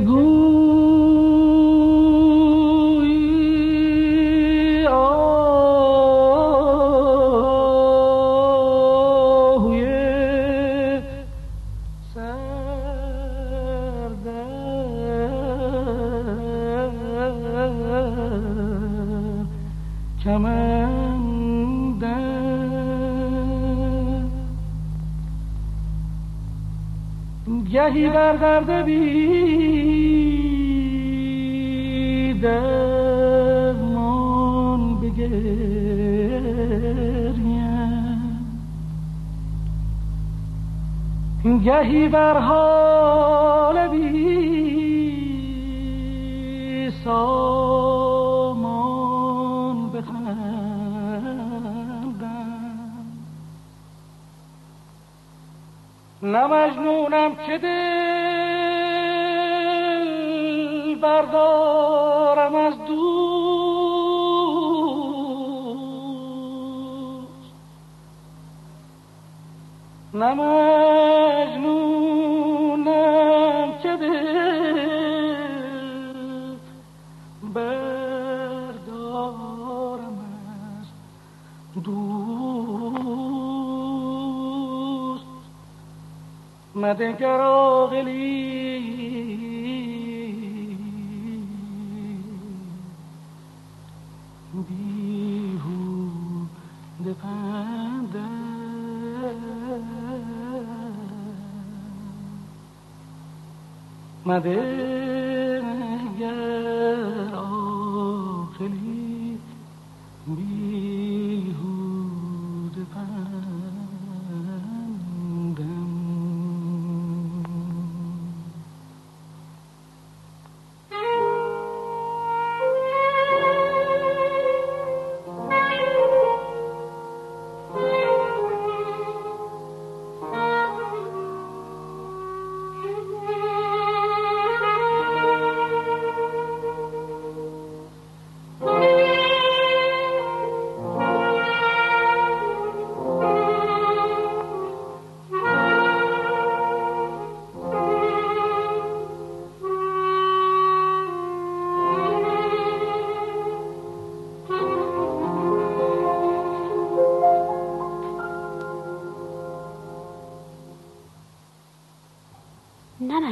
که گویی آهوی سردر کمندم گهی بر درد بی درمان بگریم. گهی بر حال بی سامان بخندم. نه مجنونم که دل بردارم از دوست. نه مجنونم که دل بردارم از دوست. مدگر آقلی مدگر آقلی بیهوده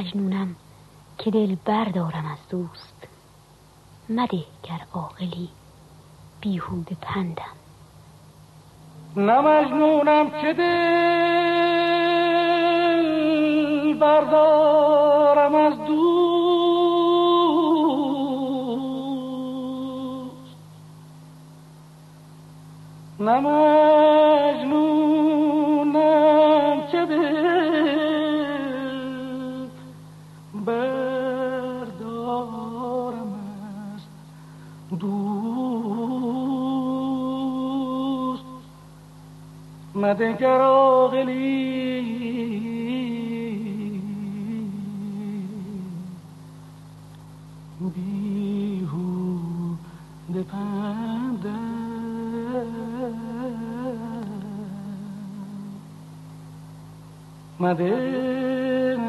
مجنونم که دل بردارم از دوست. مده گر عاقلی بیهوده پندم. نه مجنونم که دل بردارم از دوست. نه دوست مدگر آقلی بیهوده پنده مدگر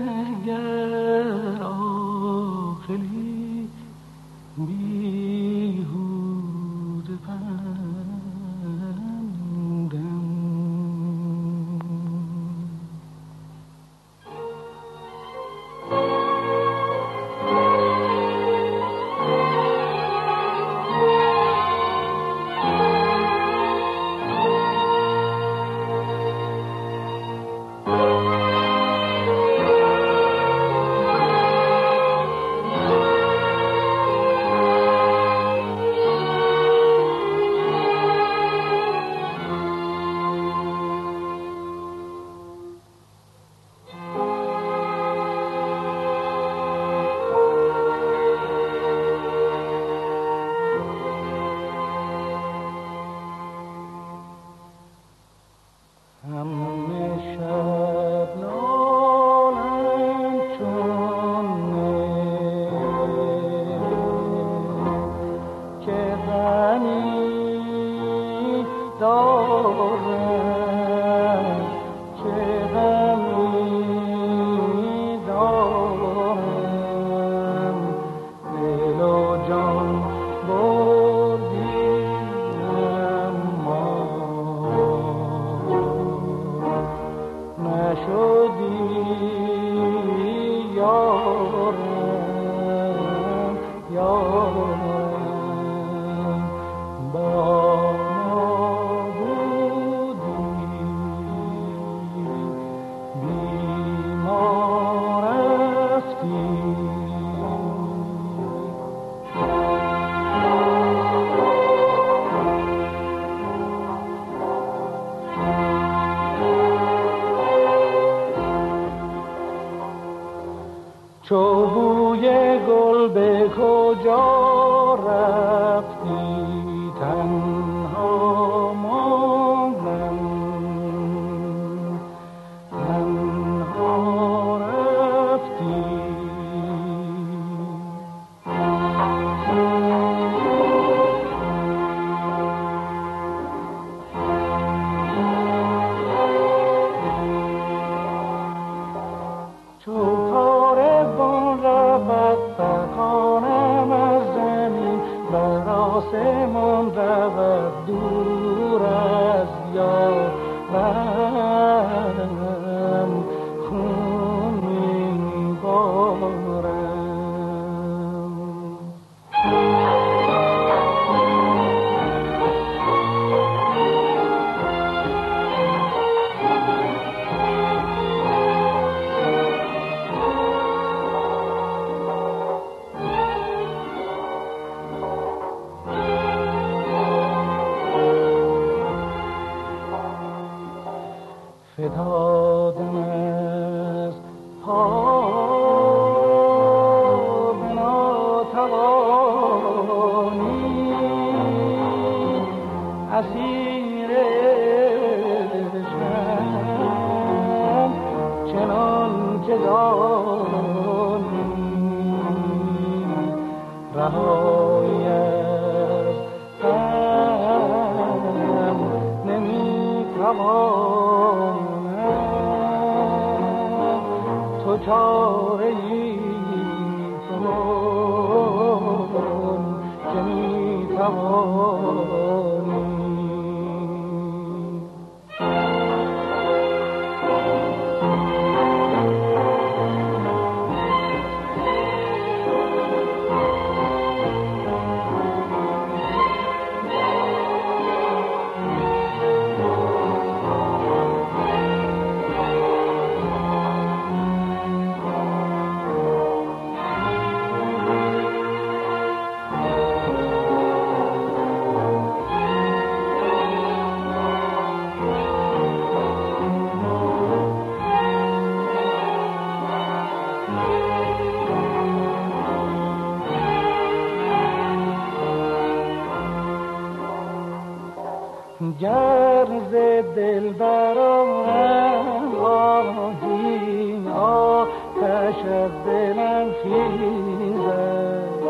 تو بوی گل به کجا رفتی؟ feda demez. told. انگیزد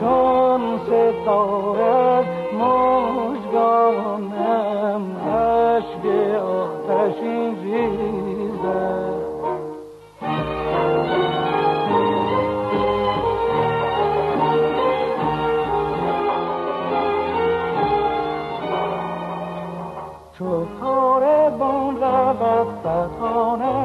چون ستارد مجگانم عشق آتشین ریزد چو تار بان رود فتانه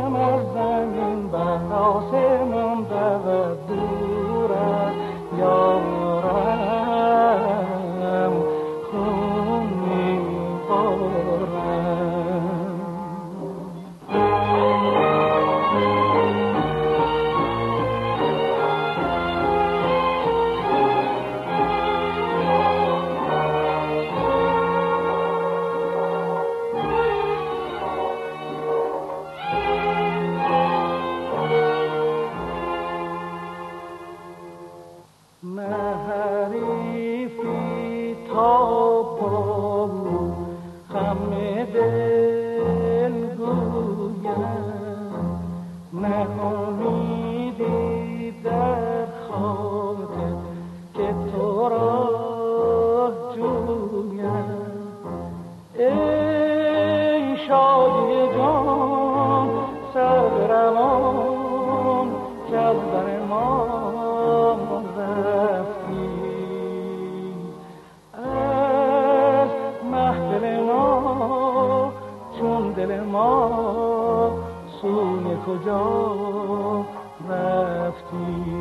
my whole کجا رفتی؟